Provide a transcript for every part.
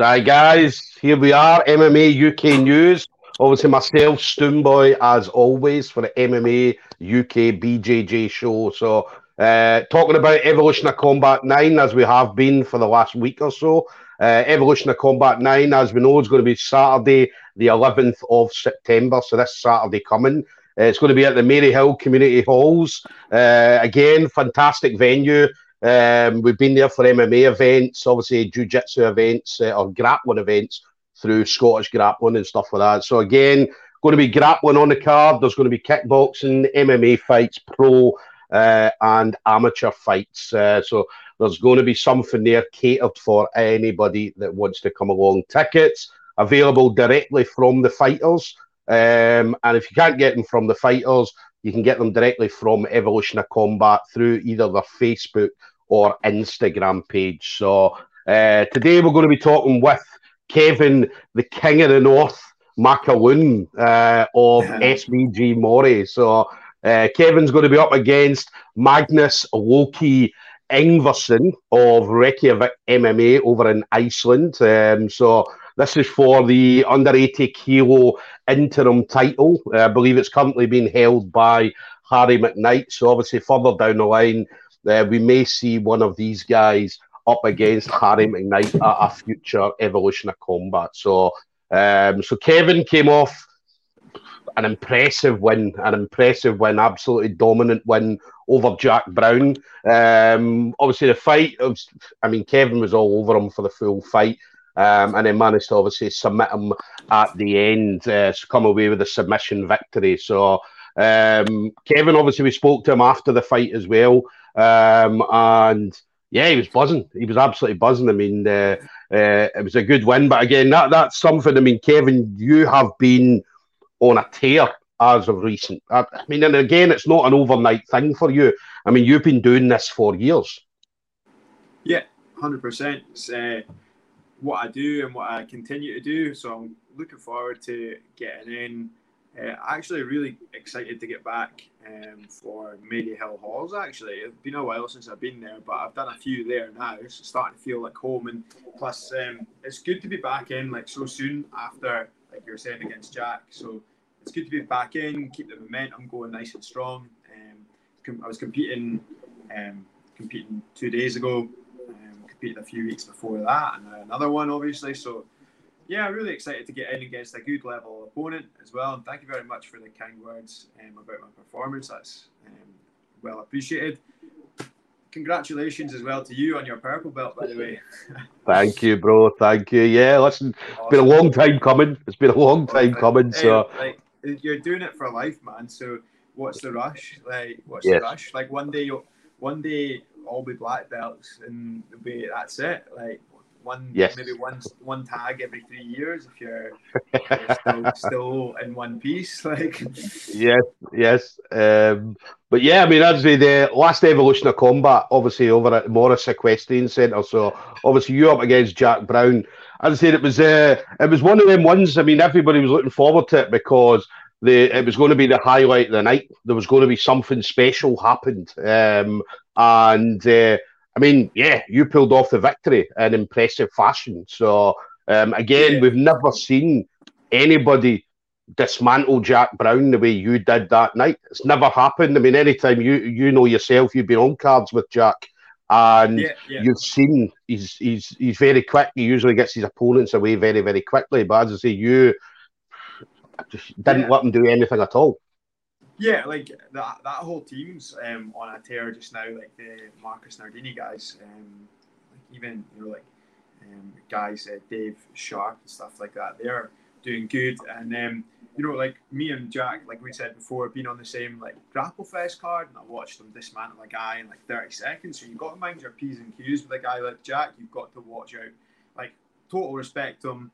So, hi guys, here we are, MMA UK News. Obviously, myself, Stoomboy, as always, for the MMA UK BJJ show. So, uh, talking about Evolution of Combat 9, as we have been for the last week or so. Uh, Evolution of Combat 9, as we know, is going to be Saturday, the 11th of September. So, this Saturday coming. Uh, it's going to be at the Maryhill Community Halls. Uh, again, fantastic venue. Um, we've been there for MMA events, obviously jiu-jitsu events uh, or grappling events through Scottish grappling and stuff like that. So again, going to be grappling on the card. There's going to be kickboxing, MMA fights, pro uh, and amateur fights. Uh, so there's going to be something there catered for anybody that wants to come along. Tickets available directly from the fighters. Um, and if you can't get them from the fighters, you can get them directly from Evolution of Combat through either their Facebook or Instagram page. So uh, today we're going to be talking with Kevin, the King of the North, McAloon uh, of SBG Moray. So uh, Kevin's going to be up against Magnus Loki Ingvarsson of Reykjavik MMA over in Iceland. Um, so this is for the under 80 kilo interim title. I believe it's currently being held by Harry McKnight. So obviously further down the line, uh, we may see one of these guys up against Harry McKnight at a future evolution of combat. So, um, so Kevin came off an impressive win, an impressive win, absolutely dominant win over Jack Brown. Um, obviously, the fight, was, I mean, Kevin was all over him for the full fight. Um, and then managed to obviously submit him at the end uh, to come away with a submission victory. So, um, Kevin, obviously, we spoke to him after the fight as well. Um, and yeah, he was buzzing. He was absolutely buzzing. I mean, uh, uh, it was a good win. But again, that that's something. I mean, Kevin, you have been on a tear as of recent. I, I mean, and again, it's not an overnight thing for you. I mean, you've been doing this for years. Yeah, hundred percent. What I do and what I continue to do. So I'm looking forward to getting in uh, actually, really excited to get back um, for Maryhill Halls. Actually, it's been a while since I've been there, but I've done a few there now. It's starting to feel like home, and plus, um, it's good to be back in like so soon after, like you were saying against Jack. So it's good to be back in, keep the momentum going nice and strong. Um, I was competing, um, competing two days ago. Competed a few weeks before that, and another one, obviously. So yeah, really excited to get in against a good level opponent as well. And thank you very much for the kind words um, about my performance. That's um, well appreciated. Congratulations as well to you on your purple belt, by the way. thank you, bro. Thank you. Yeah, listen, awesome. it's been a long time coming. It's been a long time coming. So, like, you're doing it for life, man. So, what's the rush? Like, what's yes. the rush? Like, one day, you'll, one day, all be black belts, and be that's it. Like, one yes. maybe one one tag every three years if you're, you're still, still, in one piece like yes yes um, but yeah i mean as the last evolution of combat obviously over at morris equestrian centre so obviously you up against jack brown as i said it was uh, it was one of them ones i mean everybody was looking forward to it because the, it was going to be the highlight of the night. There was going to be something special happened, um, and uh, I mean, yeah, you pulled off the victory in impressive fashion. So um, again, yeah. we've never seen anybody dismantle Jack Brown the way you did that night. It's never happened. I mean, anytime you you know yourself, you've been on cards with Jack, and yeah, yeah. you've seen he's he's he's very quick. He usually gets his opponents away very very quickly. But as I say, you just didn't let him do anything at all. Yeah, like that that whole team's um, on a tear just now. Like the Marcus Nardini guys, um, like even you know like um, guys uh, Dave Sharp and stuff like that. They're doing good, and um, you know like me and Jack, like we said before, been on the same like Grapple Fest card, and I watched them dismantle a guy in like thirty seconds. So you've got to mind your p's and q's with a guy like Jack. You've got to watch out. Like total respect to him,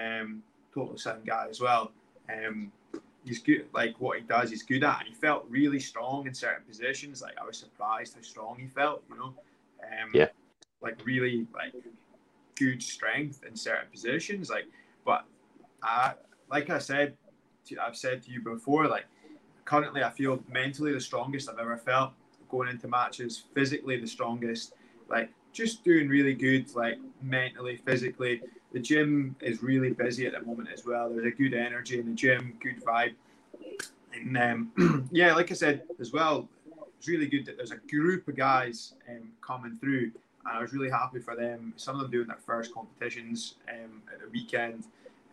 um, total sound guy as well. Um, he's good. Like what he does, he's good at, and he felt really strong in certain positions. Like I was surprised how strong he felt. You know, um, yeah, like really like good strength in certain positions. Like, but I, like I said, I've said to you before, like currently I feel mentally the strongest I've ever felt going into matches, physically the strongest. Like just doing really good, like mentally, physically. The gym is really busy at the moment as well. There's a good energy in the gym, good vibe, and um, yeah, like I said as well, it's really good that there's a group of guys um, coming through. And I was really happy for them. Some of them doing their first competitions um, at the weekend,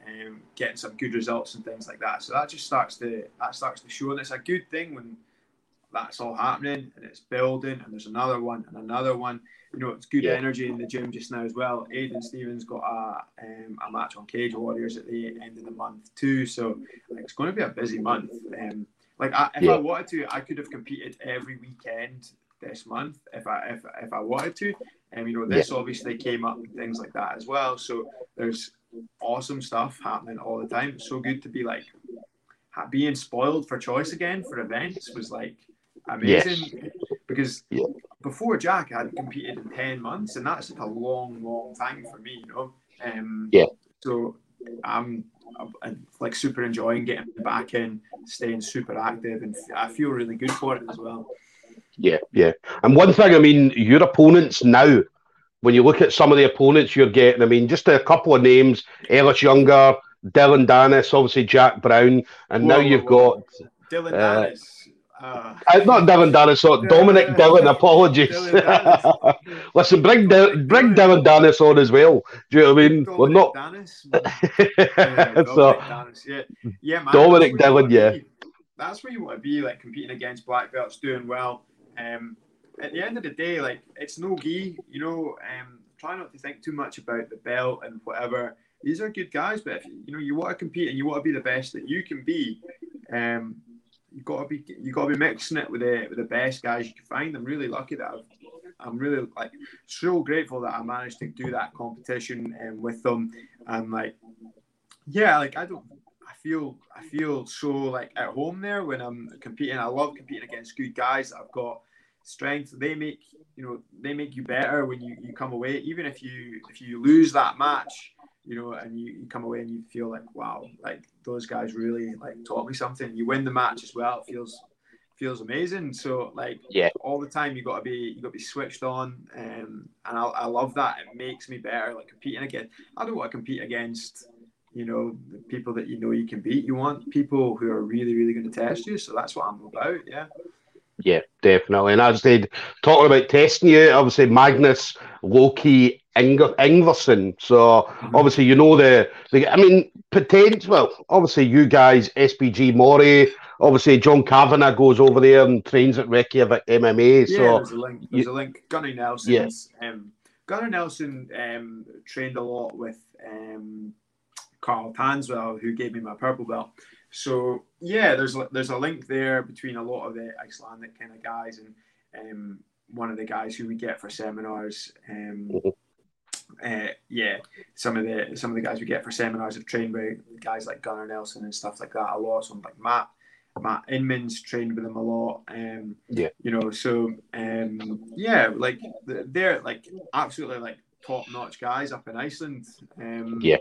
um, getting some good results and things like that. So that just starts to that starts to show, and it's a good thing when that's all happening and it's building, and there's another one and another one you know, it's good yeah. energy in the gym just now as well. Aidan Stevens got a um, a match on Cage Warriors at the end of the month too, so like, it's going to be a busy month. Um, like I, if yeah. I wanted to, I could have competed every weekend this month if I if, if I wanted to. And um, you know, this yeah. obviously came up and things like that as well. So there's awesome stuff happening all the time. It's so good to be like being spoiled for choice again for events was like amazing yes. because yeah before Jack, I hadn't competed in 10 months, and that's like a long, long time for me, you know? Um, yeah. So I'm, I'm, like super enjoying getting back in, staying super active, and I feel really good for it as well. Yeah, yeah. And one thing, I mean, your opponents now, when you look at some of the opponents you're getting, I mean, just a couple of names Ellis Younger, Dillon Danis, obviously Jack Brown, and whoa, now you've whoa, got. Dillon uh, Danis uh, it's not Dillon Danis, so Dominic Dillon. Apologies. Listen, bring Dylan, bring Dillon Danis on as well. Do you know what I mean? Dominic We're not. Danis, yeah, so, yeah, yeah, man, Dominic Dillon, yeah. That's where you want to be, like competing against black belts, doing well. Um, at the end of the day, like it's no gi, you know. Um, try not to think too much about the belt and whatever. These are good guys, but if you know you want to compete and you want to be the best that you can be, um, you got to be you got to be mixing it with the with the best guys you can find. I'm really lucky that I've, I'm really like so grateful that I managed to do that competition um, with them. And like, yeah, like I don't. I feel I feel so like at home there when I'm competing. I love competing against good guys. I've got strength. They make you know they make you better when you, you come away. Even if you if you lose that match, you know, and you, you come away and you feel like, wow, like those guys really like taught me something. You win the match as well. It feels feels amazing. So like yeah, all the time you got to be you got to be switched on, um, and I, I love that. It makes me better. Like competing again, I don't want to compete against you know the people that you know you can beat. You want people who are really really going to test you. So that's what I'm about. Yeah. Yeah, definitely. And as I said, talking about testing you, obviously Magnus Loki Inger-. So mm-hmm. obviously, you know the, the I mean, potential. Well, obviously, you guys, SBG Moray. Obviously, John Kavanagh goes over there and trains at Reykjavik MMA. Yeah, so there's a link. There's you, a link. Gunnar Nelson. Yes. Um, Gunnar Nelson um, trained a lot with um, Carl Tanswell, who gave me my purple belt. So yeah, there's there's a link there between a lot of the Icelandic kind of guys and um, one of the guys who we get for seminars. Um, mm-hmm uh, yeah, some of the some of the guys we get for seminars have trained with guys like Gunnar Nelson and stuff like that a lot. So I'm like Matt Matt Inman's trained with them a lot. Um, yeah, you know, so um, yeah, like they're like absolutely like top notch guys up in Iceland. Um, yeah.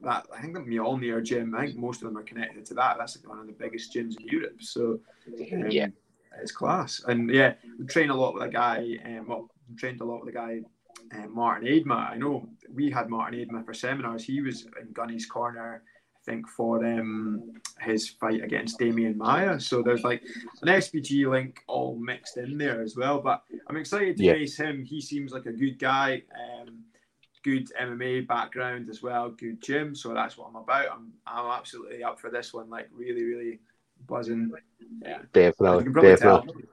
That, I think the Mjolnir gym, I think most of them are connected to that. That's like one of the biggest gyms in Europe. So, um, yeah, it's class. And yeah, we train a lot with a guy. Um, well, trained a lot with a guy uh, Martin Aedma. I know we had Martin Aedma for seminars. He was in Gunny's corner, I think, for um, his fight against Demian Maia. So there's like an SBG link all mixed in there as well. But I'm excited to yeah. face him. He seems like a good guy. Um, good MMA background as well, good gym. So that's what I'm about. I'm I'm absolutely up for this one. Like really, really buzzing. Yeah, definitely, definitely.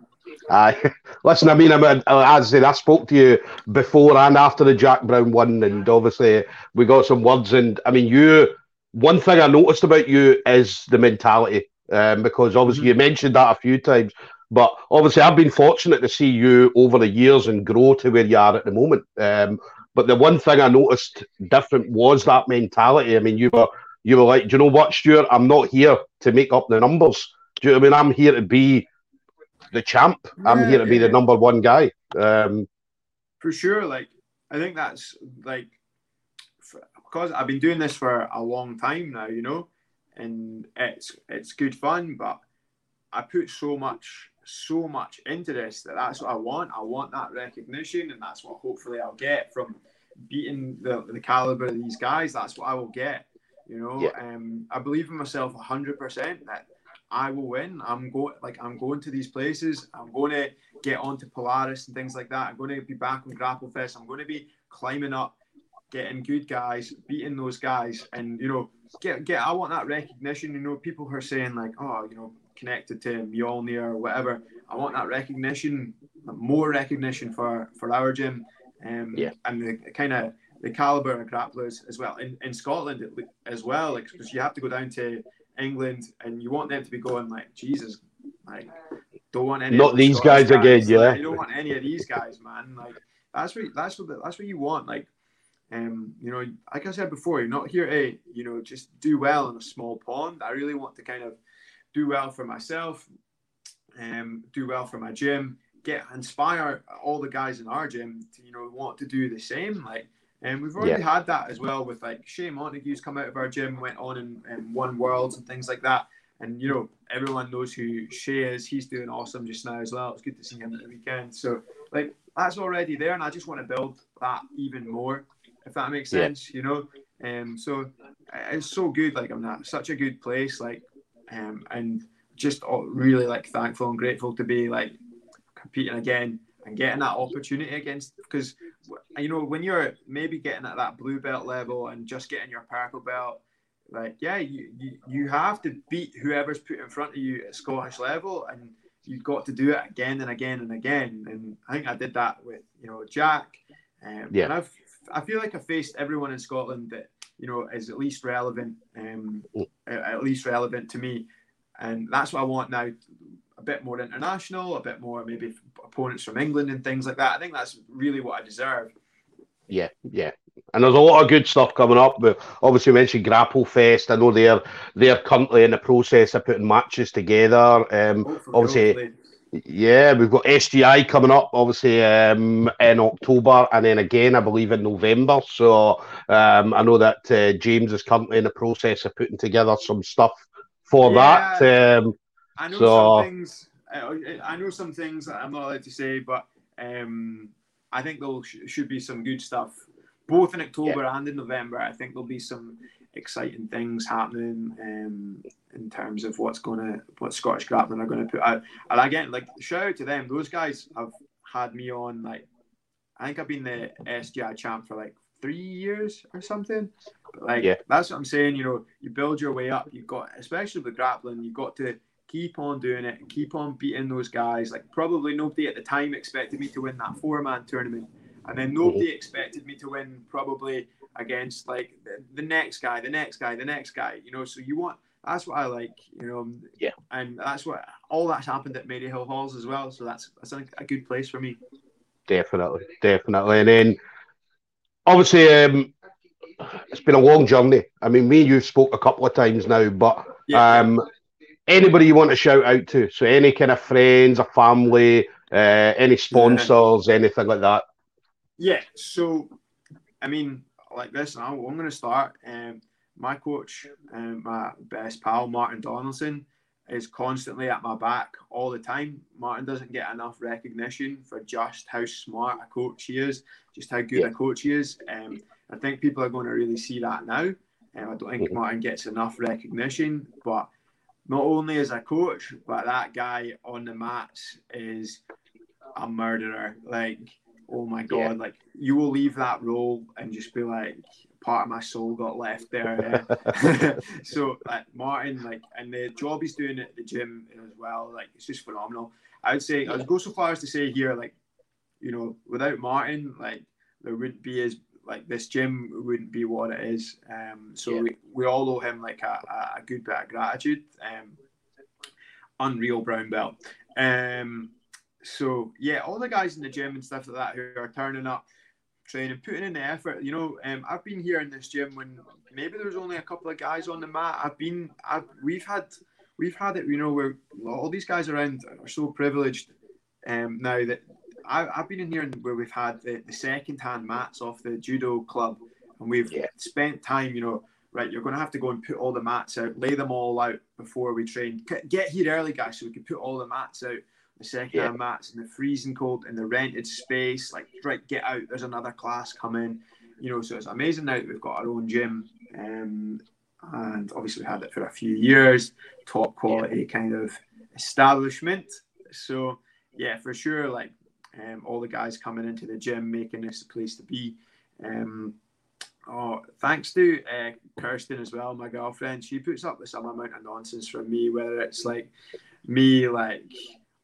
Aye, listen. I mean, I mean, as I said, I spoke to you before and after the Jack Brown one, and obviously we got some words. And I mean, you. One thing I noticed about you is the mentality, um, because obviously mm-hmm. you mentioned that a few times. But obviously, I've been fortunate to see you over the years and grow to where you are at the moment. Um, but the one thing I noticed different was that mentality. I mean, you were you were like, do you know what, Stuart? I'm not here to make up the numbers. Do you know I mean? I'm here to be the champ. Yeah, I'm here to be the number one guy. Um, for sure. Like I think that's like because I've been doing this for a long time now, you know, and it's it's good fun, but I put so much so much into this that that's what I want. I want that recognition, and that's what hopefully I'll get from beating the, the caliber of these guys. That's what I will get. You know, yeah. um, I believe in myself hundred percent that I will win. I'm going like I'm going to these places. I'm going to get onto Polaris and things like that. I'm going to be back on Grapple Fest. I'm going to be climbing up, getting good guys, beating those guys, and you know, get get. I want that recognition. You know, people who are saying like, oh, you know, connected to Mjolnir or whatever. I want that recognition, more recognition for for our gym, um, yeah. and the kind of the caliber of grapplers as well in, in Scotland as well, like because you have to go down to England and you want them to be going like Jesus, like don't want any not these guys, guys, again, yeah. Like, you don't want any of these guys, man. Like that's what that's what that's what you want, like. Um, you know, like I said before, you're not here to, you know, just do well in a small pond. I really want to kind of do well for myself, um, do well for my gym, get inspire all the guys in our gym to you know want to do the same. Like, and we've already yeah. had that as well with like Shay Montague's come out of our gym, went on and, and won worlds and things like that. And you know everyone knows who Shay is. He's doing awesome just now as well. It's good to see him at the weekend. So like that's already there, and I just want to build that even more, if that makes sense. Yeah. You know, um, so it's so good. Like I'm at such a good place. Like um, and just really like thankful and grateful to be like competing again and getting that opportunity against because you know when you're maybe getting at that blue belt level and just getting your purple belt like yeah you, you you have to beat whoever's put in front of you at scottish level and you've got to do it again and again and again and i think i did that with you know jack um, yeah and i've i feel like i faced everyone in scotland that you know, is at least relevant, um, at least relevant to me. And that's what I want now. A bit more international, a bit more maybe opponents from England and things like that. I think that's really what I deserve. Yeah, yeah. And there's a lot of good stuff coming up. But obviously, mentioned Grapple Fest. I know they're they're currently in the process of putting matches together. Um, obviously, yeah, we've got SGI coming up, obviously, um, in October, and then again, I believe, in November. So um, I know that uh, James is currently in the process of putting together some stuff for yeah, that. Um, I know so... some things. I know some things that I'm not allowed to say, but um, I think there should be some good stuff, both in October yeah. and in November. I think there'll be some exciting things happening um, in terms of what's going to what Scottish grappling are going to put out. And again, like shout out to them. Those guys have had me on. Like I think I've been the SGI champ for like three years or something. But like yeah. that's what I'm saying. You know, you build your way up. You've got, especially with grappling, you've got to keep on doing it and keep on beating those guys. Like probably nobody at the time expected me to win that four man tournament. And then nobody mm-hmm. expected me to win probably against like the, the next guy, the next guy, the next guy. You know, so you want that's what I like, you know. Yeah. And that's what all that's happened at Maryhill Halls as well. So that's that's a, a good place for me. Definitely, definitely. And then obviously, um, it's been a long journey. I mean, me and you spoke a couple of times now, but yeah. um, anybody you want to shout out to? So any kind of friends, a family, uh, any sponsors, yeah. anything like that. Yeah. So, I mean, like this. I'm going to start. Um, my coach, um, my best pal, Martin Donaldson, is constantly at my back all the time. Martin doesn't get enough recognition for just how smart a coach he is, just how good yeah. a coach he is. Um, I think people are going to really see that now. Um, I don't think mm-hmm. Martin gets enough recognition, but not only as a coach, but that guy on the mats is a murderer. Like oh my god, yeah. like you will leave that role and just be like, part of my soul got left there. Yeah. so like Martin, like, and the job he's doing at the gym as well, like it's just phenomenal. I would say I'd go so far as to say here, like, you know, without Martin, like there wouldn't be as like this gym wouldn't be what it is. Um, so yeah. we, we all owe him like a, a good bit of gratitude. Um, unreal brown belt. Um, so yeah, all the guys in the gym and stuff like that who are turning up, training, putting in the effort. You know, um, I've been here in this gym when maybe there's only a couple of guys on the mat. I've been, I've, we've had, we've had it. You know, where all these guys around are so privileged um, now that I, I've been in here where we've had the, the second-hand mats off the judo club, and we've yeah. spent time. You know, right? You're going to have to go and put all the mats out, lay them all out before we train. Get here early, guys, so we can put all the mats out the second yeah. hand mats in the freezing cold in the rented space. Like, right, get out. There's another class coming. You know, so it's amazing now that we've got our own gym. Um, and obviously we had it for a few years, top quality yeah. kind of establishment. So yeah, for sure, like um, all the guys coming into the gym, making this a place to be. Um, oh, thanks to uh, Kirsten as well, my girlfriend. She puts up with some amount of nonsense from me, whether it's like me like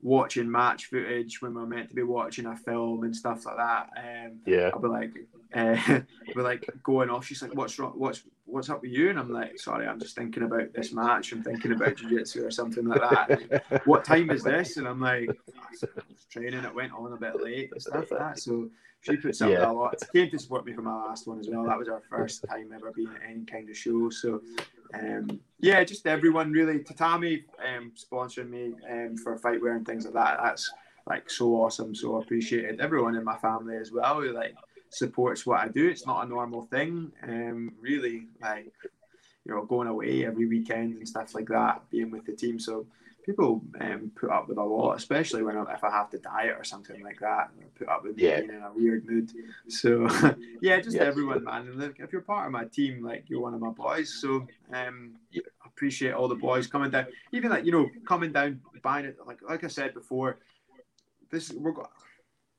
watching match footage when we're meant to be watching a film and stuff like that. Um, yeah, I'll be like, uh, we're like going off. She's like, "What's wrong? What's what's up with you?" And I'm like, "Sorry, I'm just thinking about this match. I'm thinking about jiu-jitsu or something like that. what time is this?" And I'm like, "Training. It went on a bit late and stuff like that." So she puts up yeah. a lot. Came to support me for my last one as well. That was our first time ever being at any kind of show. So um, yeah, just everyone really. Tatami um, sponsoring me um, for fightwear and things like that. That's like so awesome. So appreciated. Everyone in my family as well who like supports what I do. It's not a normal thing. Um, really like you know going away every weekend and stuff like that, being with the team. So people um, put up with a lot, especially when I, if I have to diet or something like that. Put up with yeah. being in a weird mood. So yeah, just yes. everyone, man. And look, if you're part of my team, like you're one of my boys. So um, yeah. appreciate all the boys coming down. Even like you know coming down, buying it. Like like I said before, this we're got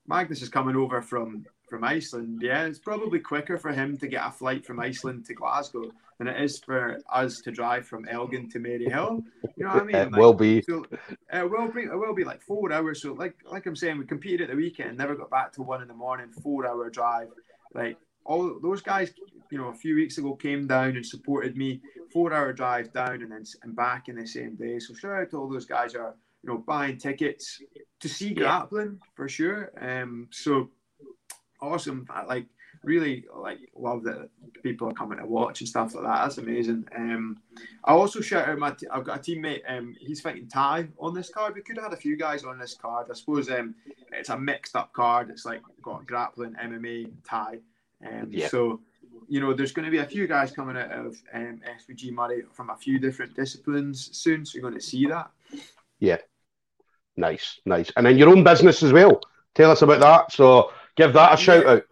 Magnus is coming over from from Iceland. Yeah, it's probably quicker for him to get a flight from Iceland to Glasgow than it is for us to drive from Elgin to Maryhill. You know what I mean? It like, will be. So, it will be. It will be like four hours. So, like, like I'm saying, we competed at the weekend, never got back to one in the morning. Four hour drive. Like all those guys, you know, a few weeks ago came down and supported me. Four hour drive down and then and back in the same day. So shout out to all those guys are you know buying tickets to see grappling for sure. Um, so awesome. I, like really like love that people are coming to watch and stuff like that. That's amazing. Um, I also shout out my. T- I've got a teammate. Um, he's fighting Thai on this card. We could have had a few guys on this card. I suppose. Um, it's a mixed up card. It's like got grappling, MMA, Thai. Um, yeah. so. You know, there's going to be a few guys coming out of um, SBG Moray from a few different disciplines soon, so you're going to see that. Yeah, nice, nice. And then your own business as well. Tell us about that. So, Give that a shout out.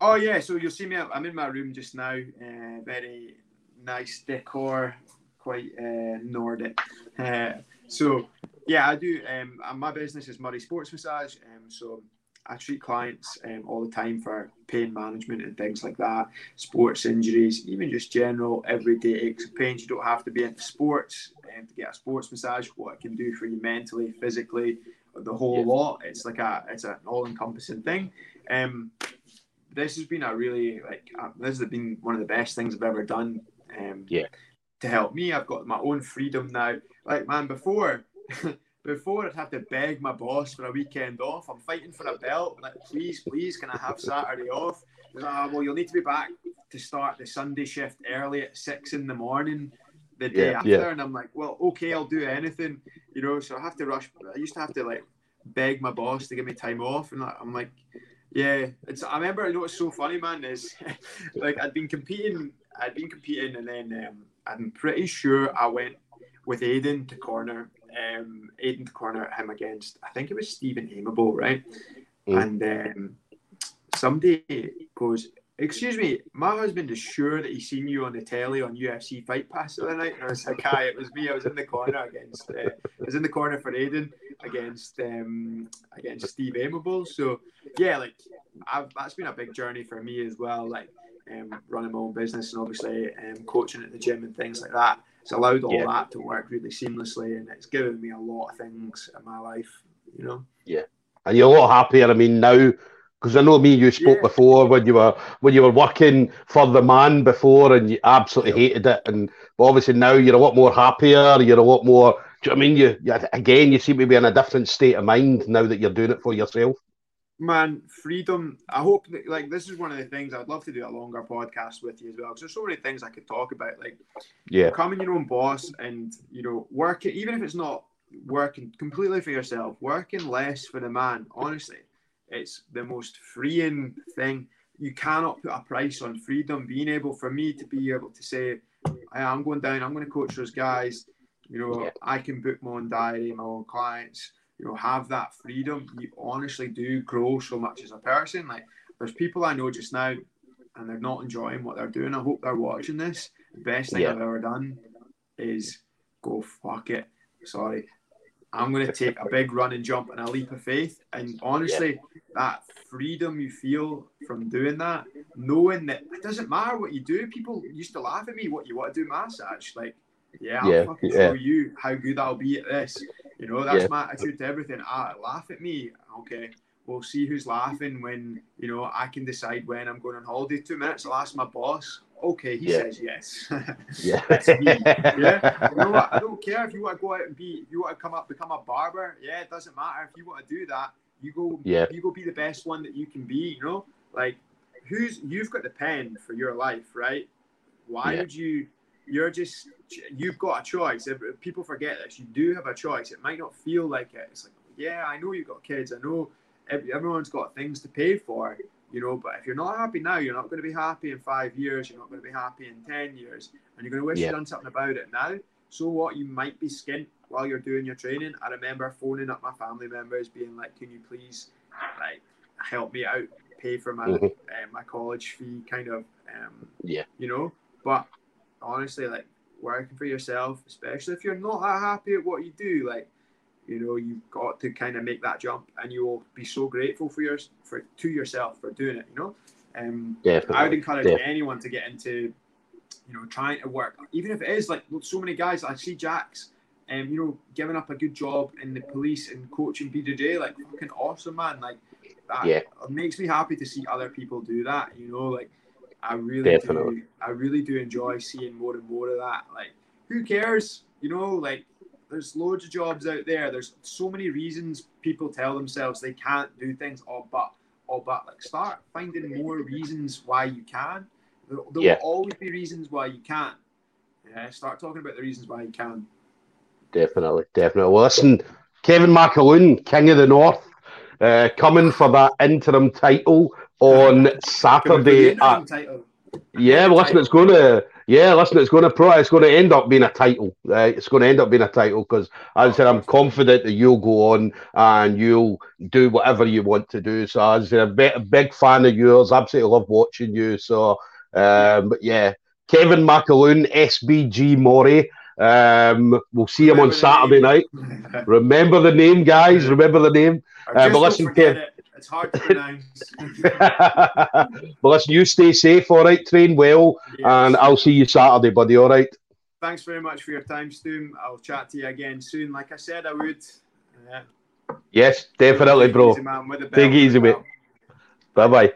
Oh yeah, so you'll see me. I'm in my room just now. Uh, very nice decor, quite uh, Nordic. Uh, so yeah, I do. Um, my business is Murray Sports Massage. Um, so I treat clients um, all the time for pain management and things like that, sports injuries, even just general everyday aches and pains. You don't have to be into sports um, to get a sports massage. What it can do for you mentally, physically, the whole yeah. lot. It's like a it's an all encompassing thing. Um, this has been a really like uh, this has been one of the best things I've ever done. Um, yeah. To help me, I've got my own freedom now. Like man, before. before I'd have to beg my boss for a weekend off. I'm fighting for a belt. Like, please, please, can I have Saturday off? Uh, well, you'll need to be back to start the Sunday shift early at six in the morning the day yeah, after. Yeah. And I'm like, well, okay, I'll do anything, you know. So I have to rush. I used to have to like beg my boss to give me time off, and I'm like, yeah, it's. I remember. You know it's so funny, man? Is like I'd been competing. I'd been competing, and then um, I'm pretty sure I went with Aiden to corner. Um, Aiden to corner him against. I think it was Stephen Aimable, right? Mm. And um, somebody goes, Excuse me, my husband is sure that he's seen you on the telly on UFC Fight Pass the other night. And I was like, "Hi, it was me. I was in the corner against. Uh, I was in the corner for Aiden against um, against Steve Aimable. So yeah, like I've, that's been a big journey for me as well. Like um, running my own business and obviously um, coaching at the gym and things like that. It's allowed all yeah. that to work really seamlessly, and it's given me a lot of things in my life. You know. Yeah, and you're a lot happier. I mean, now because I know me, you spoke yeah. before when you were when you were working for the man before, and you absolutely hated it. And but obviously now you're a lot more happier. You're a lot more. Do you know I mean? You, you again, you seem to be in a different state of mind now that you're doing it for yourself. Man, freedom. I hope that, like this is one of the things I'd love to do a longer podcast with you as well because there's so many things I could talk about. Like, yeah, becoming your own boss and you know working, even if it's not working completely for yourself, working less for the man. Honestly, it's the most freeing thing. You cannot put a price on freedom. Being able for me to be able to say, I'm going down, I'm going to coach those guys. You know, yeah. I can book my own diary, my own clients. you know have that freedom, you honestly do grow so much as a person. Like there's people I know just now, and they're not enjoying what they're doing. I hope they're watching this. The best thing yeah. I've ever done is go fuck it. Sorry, I'm going to take a big run and jump and a leap of faith. And honestly, yeah. that freedom you feel from doing that, knowing that it doesn't matter what you do. People used to laugh at me, what you want to do massage. Like, yeah, I'll yeah, fucking yeah. show you how good I'll be at this. You know, that's yeah. my attitude to everything. Ah, laugh at me. Okay. We'll see who's laughing when, you know, I can decide when I'm going on holiday. Two minutes, I'll ask my boss okay, he yeah. says yes. yeah. yeah. You know what? I don't care if you want to go out and be, if you want to come up, become a barber. Yeah, it doesn't matter. If you want to do that, you go, yeah. you go be the best one that you can be, you know? Like, who's, you've got the pen for your life, right? Why yeah. would you, you're just, you've got a choice. People forget this, you do have a choice. It might not feel like it. It's like, yeah, I know you've got kids. I know everyone's got things to pay for you know. But if you're not happy now, you're not going to be happy in five years. You're not going to be happy in ten years, and you're going to wish yeah. you'd done something about it now. So what? You might be skint while you're doing your training. I remember phoning up my family members, being like, "Can you please, like, help me out, pay for my mm-hmm. uh, my college fee, kind of, um, yeah, you know." But honestly, like working for yourself, especially if you're not that happy at what you do, like you know you've got to kind of make that jump and you will be so grateful for your for to yourself for doing it you know um Definitely. i would encourage Definitely. anyone to get into you know trying to work even if it is like so many guys i see jacks and um, you know giving up a good job in the police and coaching bjj like fucking awesome man like that yeah. makes me happy to see other people do that you know like i really Definitely. do i really do enjoy seeing more and more of that like who cares you know like there's loads of jobs out there. There's so many reasons people tell themselves they can't do things. Oh, but, oh, but, like start finding more reasons why you can. There, there yeah. will always be reasons why you can't. Yeah, start talking about the reasons why you can. Definitely, definitely. Well, listen, Kevin McAloon, King of the North, uh, coming for that interim title on Saturday. At, yeah, well, listen, it's going to yeah, listen, it's going to pro. It's going to end up being a title. Uh, it's going to end up being a title because, as I said, I'm confident that you'll go on and you'll do whatever you want to do. So, as I said, I'm a big, big fan of yours. Absolutely love watching you. So, um, but yeah, Kevin McAloon, SBG Moray. Um, we'll see him on Saturday night. Remember the name, guys. Remember the name. Uh, but listen, Kevin. It's hard to pronounce. but listen, you stay safe, all right? Train well, yes. and I'll see you Saturday, buddy, all right? Thanks very much for your time, Stu. I'll chat to you again soon. Like I said, I would. Yeah. Yes, definitely, bro. Take it easy, mate. Bye bye.